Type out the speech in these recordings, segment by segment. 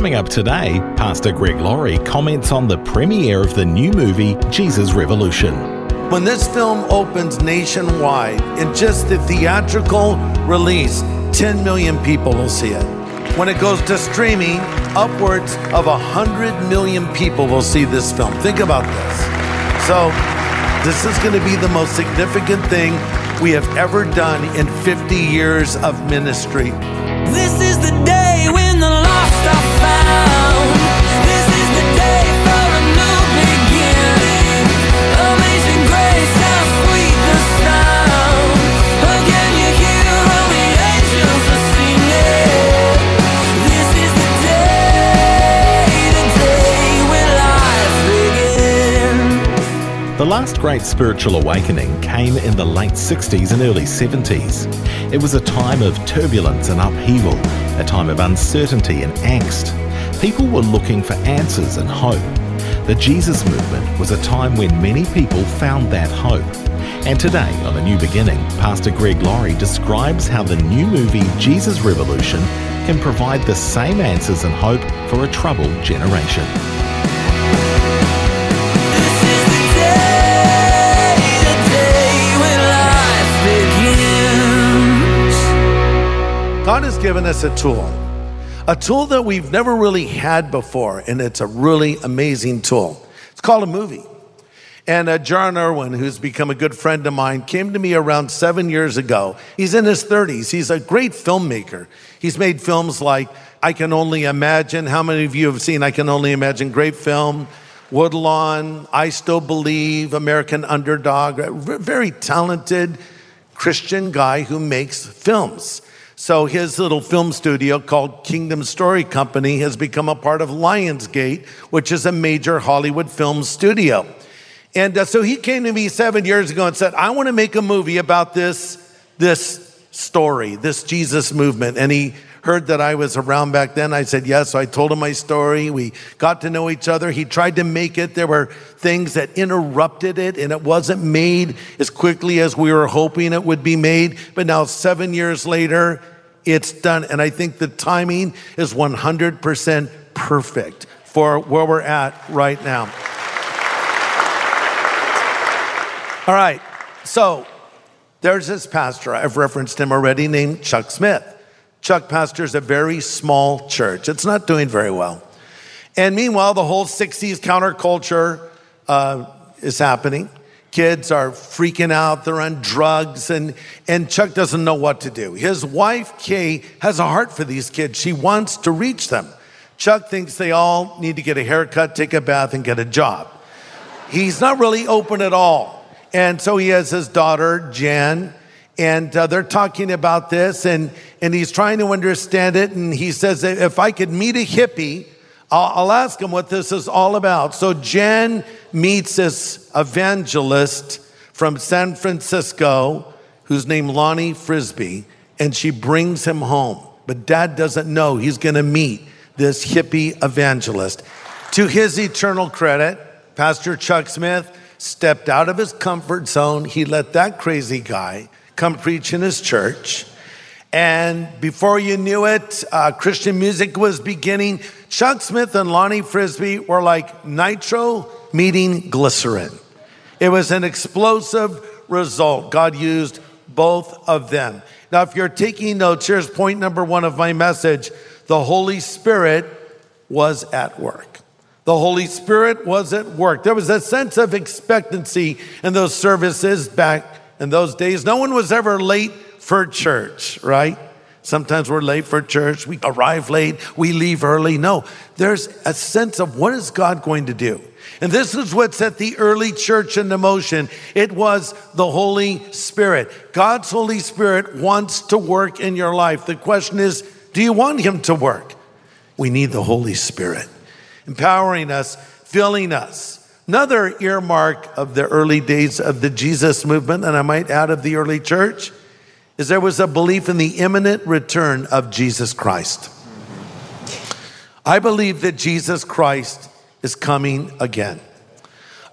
Coming up today, Pastor Greg Laurie comments on the premiere of the new movie Jesus Revolution. When this film opens nationwide, in just the theatrical release, 10 million people will see it. When it goes to streaming, upwards of 100 million people will see this film. Think about this. So, this is going to be the most significant thing we have ever done in 50 years of ministry. This is the day last great spiritual awakening came in the late 60s and early 70s. It was a time of turbulence and upheaval, a time of uncertainty and angst. People were looking for answers and hope. The Jesus movement was a time when many people found that hope. And today, on A New Beginning, Pastor Greg Laurie describes how the new movie Jesus Revolution can provide the same answers and hope for a troubled generation. God has given us a tool, a tool that we've never really had before, and it's a really amazing tool. It's called a movie. And uh, Jon Erwin, who's become a good friend of mine, came to me around seven years ago. He's in his 30s. He's a great filmmaker. He's made films like I Can Only Imagine. How many of you have seen I Can Only Imagine? Great film. Woodlawn, I Still Believe, American Underdog. Very talented Christian guy who makes films. So his little film studio called Kingdom Story Company has become a part of Lionsgate, which is a major Hollywood film studio. And uh, so he came to me seven years ago and said, I want to make a movie about this, this story, this Jesus movement. And he heard that I was around back then. I said, yes. So I told him my story. We got to know each other. He tried to make it. There were things that interrupted it and it wasn't made as quickly as we were hoping it would be made. But now seven years later, it's done. And I think the timing is 100% perfect for where we're at right now. All right. So there's this pastor, I've referenced him already, named Chuck Smith. Chuck pastors a very small church. It's not doing very well. And meanwhile, the whole 60s counterculture uh, is happening. Kids are freaking out, they're on drugs, and, and Chuck doesn't know what to do. His wife, Kay, has a heart for these kids. She wants to reach them. Chuck thinks they all need to get a haircut, take a bath, and get a job. He's not really open at all. And so he has his daughter, Jen, and uh, they're talking about this, and, and he's trying to understand it. And he says, if I could meet a hippie, I'll, I'll ask him what this is all about. So Jen meets this evangelist from San Francisco who's named Lonnie Frisbee, and she brings him home. But dad doesn't know he's going to meet this hippie evangelist. To his eternal credit, Pastor Chuck Smith stepped out of his comfort zone. He let that crazy guy come preach in his church. And before you knew it, uh, Christian music was beginning. Chuck Smith and Lonnie Frisbee were like nitro meeting glycerin. It was an explosive result. God used both of them. Now, if you're taking notes, here's point number one of my message the Holy Spirit was at work. The Holy Spirit was at work. There was a sense of expectancy in those services back in those days. No one was ever late for church, right? Sometimes we're late for church. We arrive late. We leave early. No, there's a sense of what is God going to do? And this is what set the early church into motion. It was the Holy Spirit. God's Holy Spirit wants to work in your life. The question is, Do you want Him to work? We need the Holy Spirit empowering us, filling us. Another earmark of the early days of the Jesus movement, and I might add of the early church, is there was a belief in the imminent return of Jesus Christ. I believe that Jesus Christ is coming again.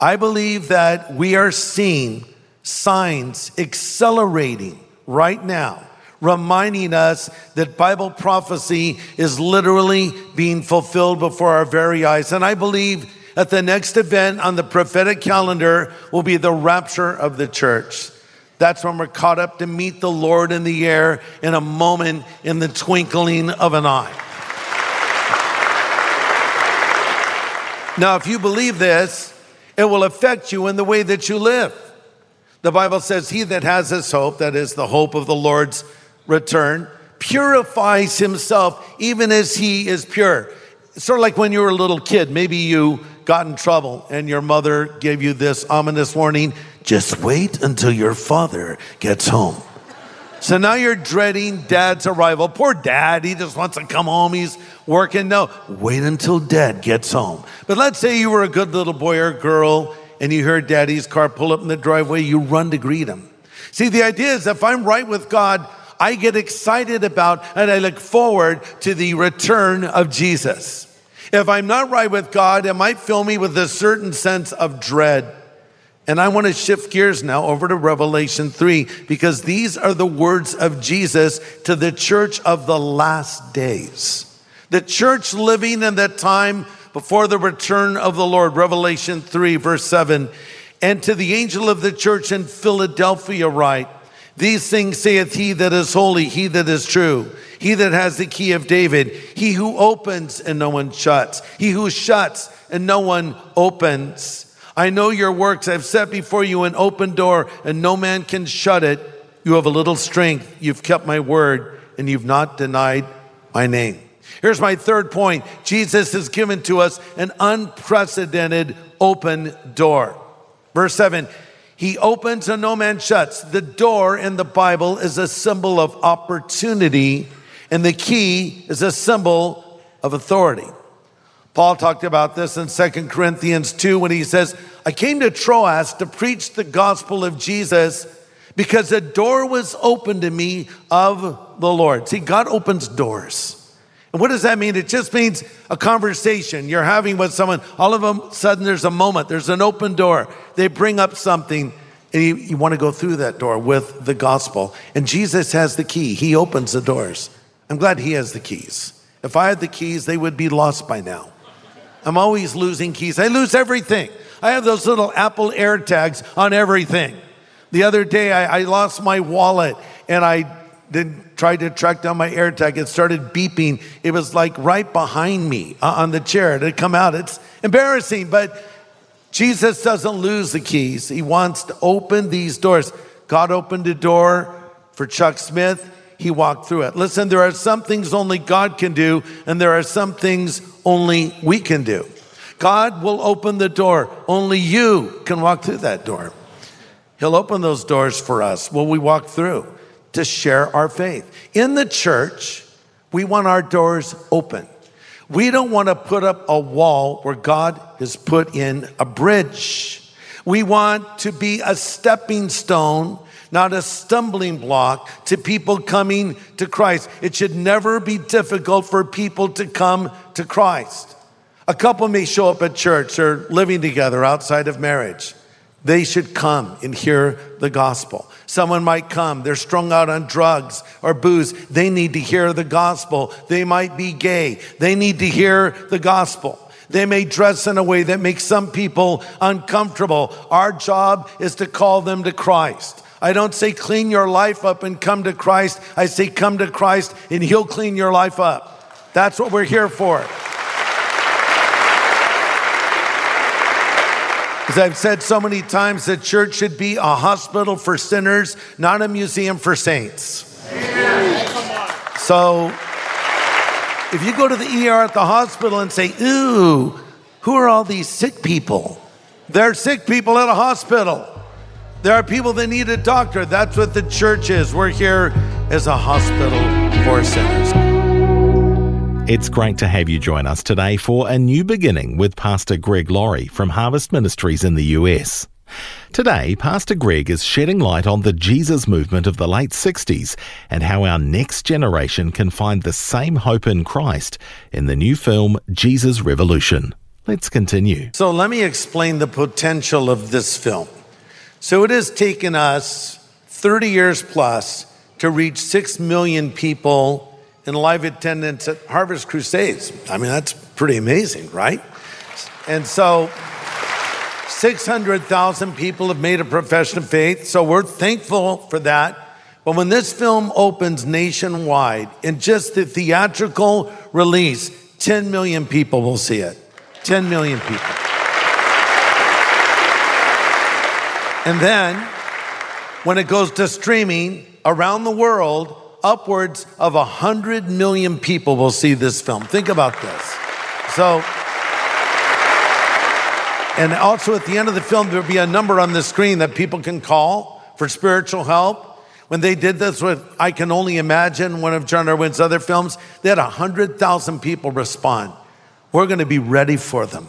I believe that we are seeing signs accelerating right now, reminding us that Bible prophecy is literally being fulfilled before our very eyes. And I believe that the next event on the prophetic calendar will be the rapture of the church. That's when we're caught up to meet the Lord in the air in a moment in the twinkling of an eye. Now, if you believe this, it will affect you in the way that you live. The Bible says, He that has this hope, that is the hope of the Lord's return, purifies himself even as he is pure. Sort of like when you were a little kid, maybe you got in trouble and your mother gave you this ominous warning just wait until your father gets home. So now you're dreading dad's arrival. Poor dad, he just wants to come home. He's working. No, wait until dad gets home. But let's say you were a good little boy or girl and you heard daddy's car pull up in the driveway, you run to greet him. See, the idea is if I'm right with God, I get excited about and I look forward to the return of Jesus. If I'm not right with God, it might fill me with a certain sense of dread. And I want to shift gears now over to Revelation 3 because these are the words of Jesus to the church of the last days. The church living in that time before the return of the Lord. Revelation 3, verse 7. And to the angel of the church in Philadelphia, write, These things saith he that is holy, he that is true, he that has the key of David, he who opens and no one shuts, he who shuts and no one opens. I know your works. I've set before you an open door, and no man can shut it. You have a little strength. You've kept my word, and you've not denied my name. Here's my third point Jesus has given to us an unprecedented open door. Verse 7 He opens and no man shuts. The door in the Bible is a symbol of opportunity, and the key is a symbol of authority. Paul talked about this in 2 Corinthians 2 when he says, I came to Troas to preach the gospel of Jesus because a door was opened to me of the Lord. See, God opens doors. What does that mean? It just means a conversation you're having with someone. All of a sudden, there's a moment, there's an open door. They bring up something, and you, you want to go through that door with the gospel. And Jesus has the key, He opens the doors. I'm glad He has the keys. If I had the keys, they would be lost by now. I'm always losing keys. I lose everything. I have those little Apple AirTags on everything. The other day, I, I lost my wallet and I did, tried to track down my AirTag. It started beeping. It was like right behind me uh, on the chair. It had come out. It's embarrassing, but Jesus doesn't lose the keys. He wants to open these doors. God opened a door for Chuck Smith. He walked through it. Listen, there are some things only God can do, and there are some things only we can do. God will open the door. Only you can walk through that door. He'll open those doors for us. Will we walk through to share our faith? In the church, we want our doors open. We don't want to put up a wall where God has put in a bridge. We want to be a stepping stone, not a stumbling block to people coming to Christ. It should never be difficult for people to come to Christ. A couple may show up at church, they're living together outside of marriage. They should come and hear the gospel. Someone might come, they're strung out on drugs or booze. They need to hear the gospel. They might be gay. They need to hear the gospel. They may dress in a way that makes some people uncomfortable. Our job is to call them to Christ. I don't say clean your life up and come to Christ. I say come to Christ and He'll clean your life up. That's what we're here for. As I've said so many times, the church should be a hospital for sinners, not a museum for saints. So if you go to the ER at the hospital and say, Ooh, who are all these sick people? They're sick people at a hospital. There are people that need a doctor. That's what the church is. We're here as a hospital for sinners. It's great to have you join us today for a new beginning with Pastor Greg Laurie from Harvest Ministries in the US. Today, Pastor Greg is shedding light on the Jesus movement of the late 60s and how our next generation can find the same hope in Christ in the new film Jesus Revolution. Let's continue. So let me explain the potential of this film. So it has taken us 30 years plus to reach 6 million people in live attendance at Harvest Crusades. I mean, that's pretty amazing, right? And so 600,000 people have made a profession of faith. So we're thankful for that. But when this film opens nationwide, in just the theatrical release, 10 million people will see it. 10 million people. And then when it goes to streaming around the world, upwards of 100 million people will see this film. Think about this. So, and also at the end of the film, there'll be a number on the screen that people can call for spiritual help. When they did this with I Can Only Imagine, one of Jon Erwin's other films, they had 100,000 people respond. We're going to be ready for them.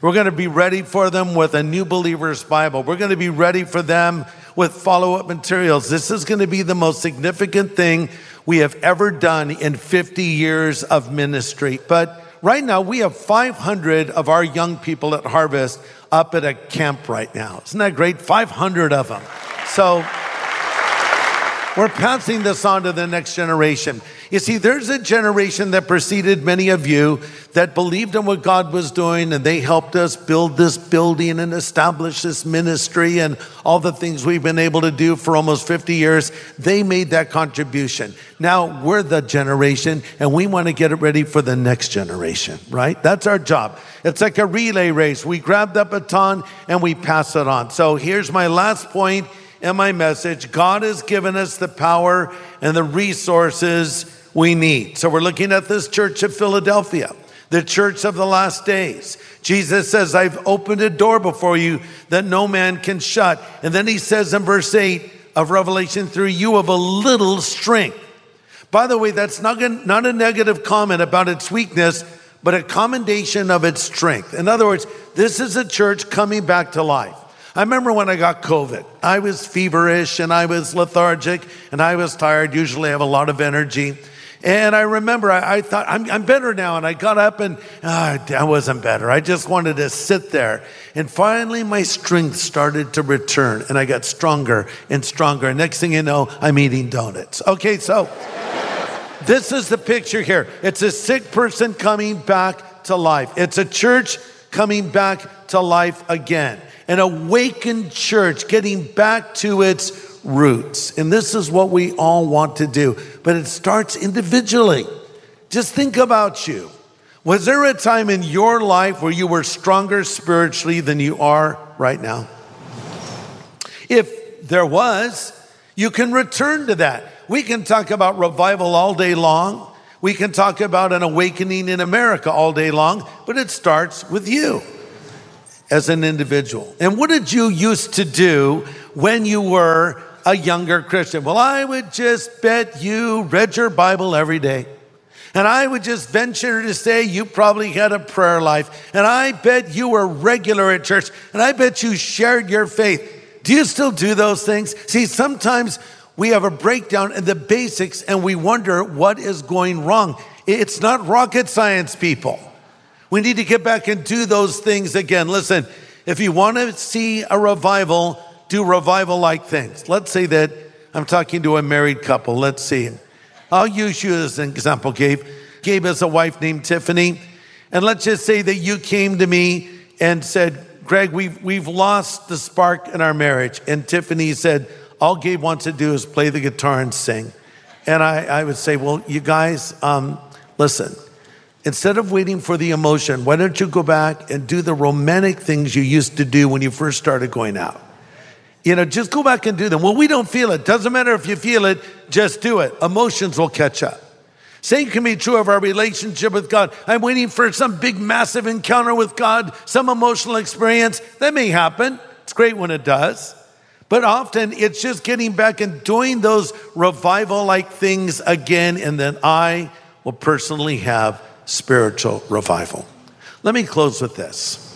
We're going to be ready for them with a New Believer's Bible. We're going to be ready for them with follow up materials. This is going to be the most significant thing we have ever done in 50 years of ministry. But right now, we have 500 of our young people at Harvest up at a camp right now. Isn't that great? 500 of them. So, we're passing this on to the next generation. You see, there's a generation that preceded many of you that believed in what God was doing and they helped us build this building and establish this ministry and all the things we've been able to do for almost 50 years. They made that contribution. Now we're the generation and we want to get it ready for the next generation, right? That's our job. It's like a relay race. We grab that baton and we pass it on. So here's my last point in my message God has given us the power and the resources we need. So we're looking at this church of Philadelphia, the church of the last days. Jesus says, I've opened a door before you that no man can shut. And then he says in verse 8 of Revelation 3, you have a little strength. By the way, that's not, not a negative comment about its weakness, but a commendation of its strength. In other words, this is a church coming back to life. I remember when I got COVID, I was feverish and I was lethargic and I was tired. Usually I have a lot of energy. And I remember I, I thought, I'm, I'm, better now. And I got up and oh, I wasn't better. I just wanted to sit there. And finally, my strength started to return and I got stronger and stronger. Next thing you know, I'm eating donuts. Okay, so this is the picture here. It's a sick person coming back to life, it's a church coming back to life again an awakened church getting back to its roots. And this is what we all want to do, but it starts individually. Just think about you. Was there a time in your life where you were stronger spiritually than you are right now? If there was, you can return to that. We can talk about revival all day long. We can talk about an awakening in America all day long, but it starts with you as an individual. And what did you used to do when you were a younger Christian? Well, I would just bet you read your Bible every day. And I would just venture to say you probably had a prayer life. And I bet you were regular at church. And I bet you shared your faith. Do you still do those things? See, sometimes we have a breakdown in the basics and we wonder what is going wrong. It's not rocket science, people. We need to get back and do those things again. Listen, if you want to see a revival, do revival like things. Let's say that I'm talking to a married couple. Let's see. I'll use you as an example, Gabe. Gabe has a wife named Tiffany. And let's just say that you came to me and said, Greg, we've, we've lost the spark in our marriage. And Tiffany said, All Gabe wants to do is play the guitar and sing. And I, I would say, Well, you guys, um, listen, Instead of waiting for the emotion, why don't you go back and do the romantic things you used to do when you first started going out? You know, just go back and do them. Well, we don't feel it. Doesn't matter if you feel it, just do it. Emotions will catch up. Same can be true of our relationship with God. I'm waiting for some big, massive encounter with God, some emotional experience. That may happen. It's great when it does. But often it's just getting back and doing those revival like things again, and then I will personally have spiritual revival. Let me close with this.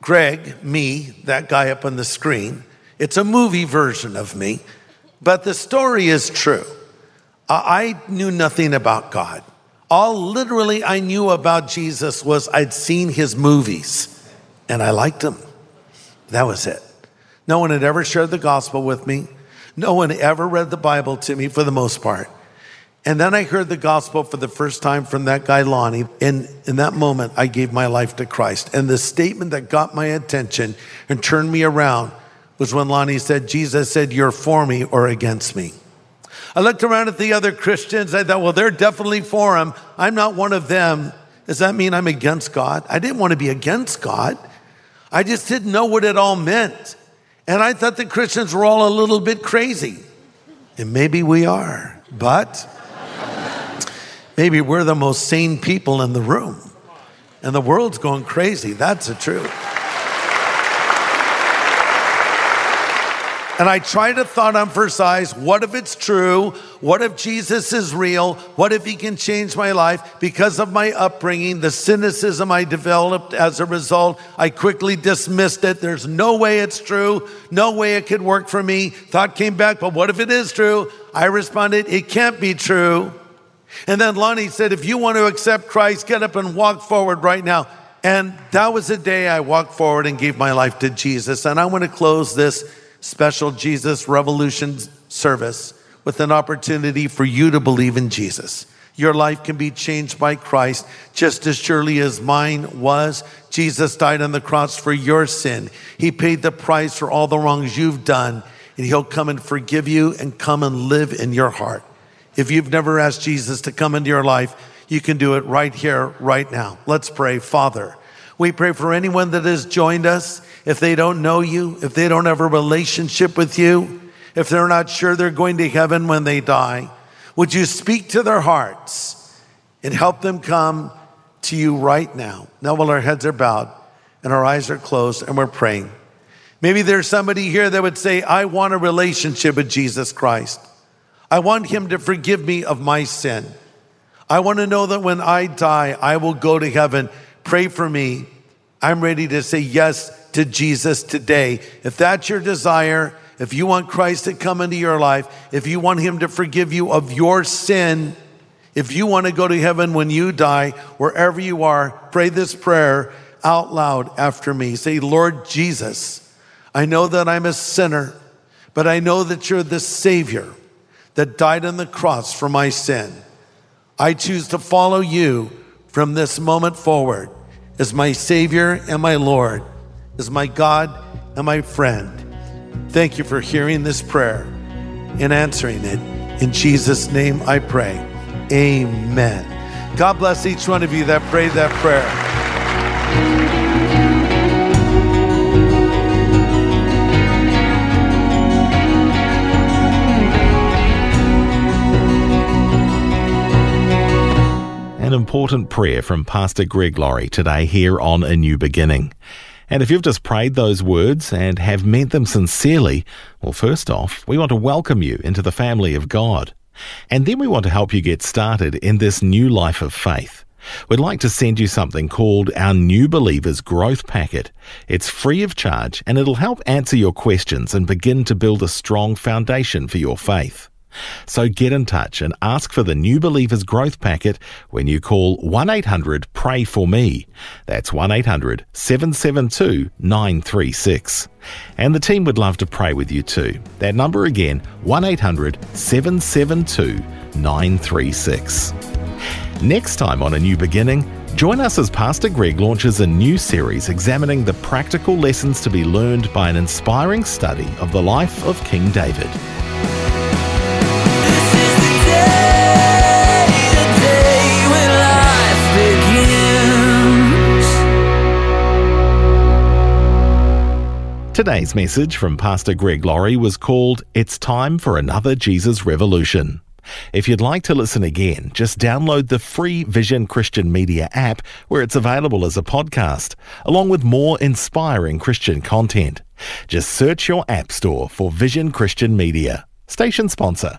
Greg, me, that guy up on the screen, it's a movie version of me, but the story is true. I knew nothing about God. All literally I knew about Jesus was I'd seen his movies and I liked them. That was it. No one had ever shared the gospel with me. No one ever read the Bible to me for the most part. And then I heard the gospel for the first time from that guy, Lonnie. And in that moment, I gave my life to Christ. And the statement that got my attention and turned me around was when Lonnie said, Jesus said, You're for me or against me. I looked around at the other Christians. I thought, well, they're definitely for him. I'm not one of them. Does that mean I'm against God? I didn't want to be against God. I just didn't know what it all meant. And I thought the Christians were all a little bit crazy. And maybe we are, but maybe we're the most sane people in the room. And the world's going crazy. That's the truth. And I try to thought emphasize what if it's true? What if Jesus is real? What if he can change my life? Because of my upbringing, the cynicism I developed as a result, I quickly dismissed it. There's no way it's true. No way it could work for me. Thought came back, but what if it is true? I responded, it can't be true. And then Lonnie said, if you want to accept Christ, get up and walk forward right now. And that was the day I walked forward and gave my life to Jesus. And I want to close this special Jesus Revolution service with an opportunity for you to believe in Jesus. Your life can be changed by Christ just as surely as mine was. Jesus died on the cross for your sin. He paid the price for all the wrongs you've done, and He'll come and forgive you and come and live in your heart. If you've never asked Jesus to come into your life, you can do it right here, right now. Let's pray. Father, we pray for anyone that has joined us if they don't know you, if they don't have a relationship with you, if they're not sure they're going to heaven when they die, would you speak to their hearts and help them come to you right now? Now, while our heads are bowed and our eyes are closed and we're praying, maybe there's somebody here that would say, I want a relationship with Jesus Christ. I want him to forgive me of my sin. I want to know that when I die, I will go to heaven. Pray for me. I'm ready to say yes to Jesus today. If that's your desire, if you want Christ to come into your life, if you want Him to forgive you of your sin, if you want to go to heaven when you die, wherever you are, pray this prayer out loud after me. Say, Lord Jesus, I know that I'm a sinner, but I know that you're the Savior that died on the cross for my sin. I choose to follow you from this moment forward as my Savior and my Lord as my God and my friend. Thank you for hearing this prayer and answering it. In Jesus' name I pray. Amen. God bless each one of you that prayed that prayer. An important prayer from Pastor Greg Laurie today here on A New Beginning. And if you've just prayed those words and have meant them sincerely, well, first off, we want to welcome you into the family of God. And then we want to help you get started in this new life of faith. We'd like to send you something called our New Believers Growth Packet. It's free of charge and it'll help answer your questions and begin to build a strong foundation for your faith. So get in touch and ask for the New Believers Growth Packet when you call 1 800 Pray For Me. That's 1 800 772 936. And the team would love to pray with you too. That number again 1 800 772 936. Next time on A New Beginning, join us as Pastor Greg launches a new series examining the practical lessons to be learned by an inspiring study of the life of King David. Today's message from Pastor Greg Laurie was called It's Time for Another Jesus Revolution. If you'd like to listen again, just download the free Vision Christian Media app where it's available as a podcast, along with more inspiring Christian content. Just search your app store for Vision Christian Media. Station sponsor.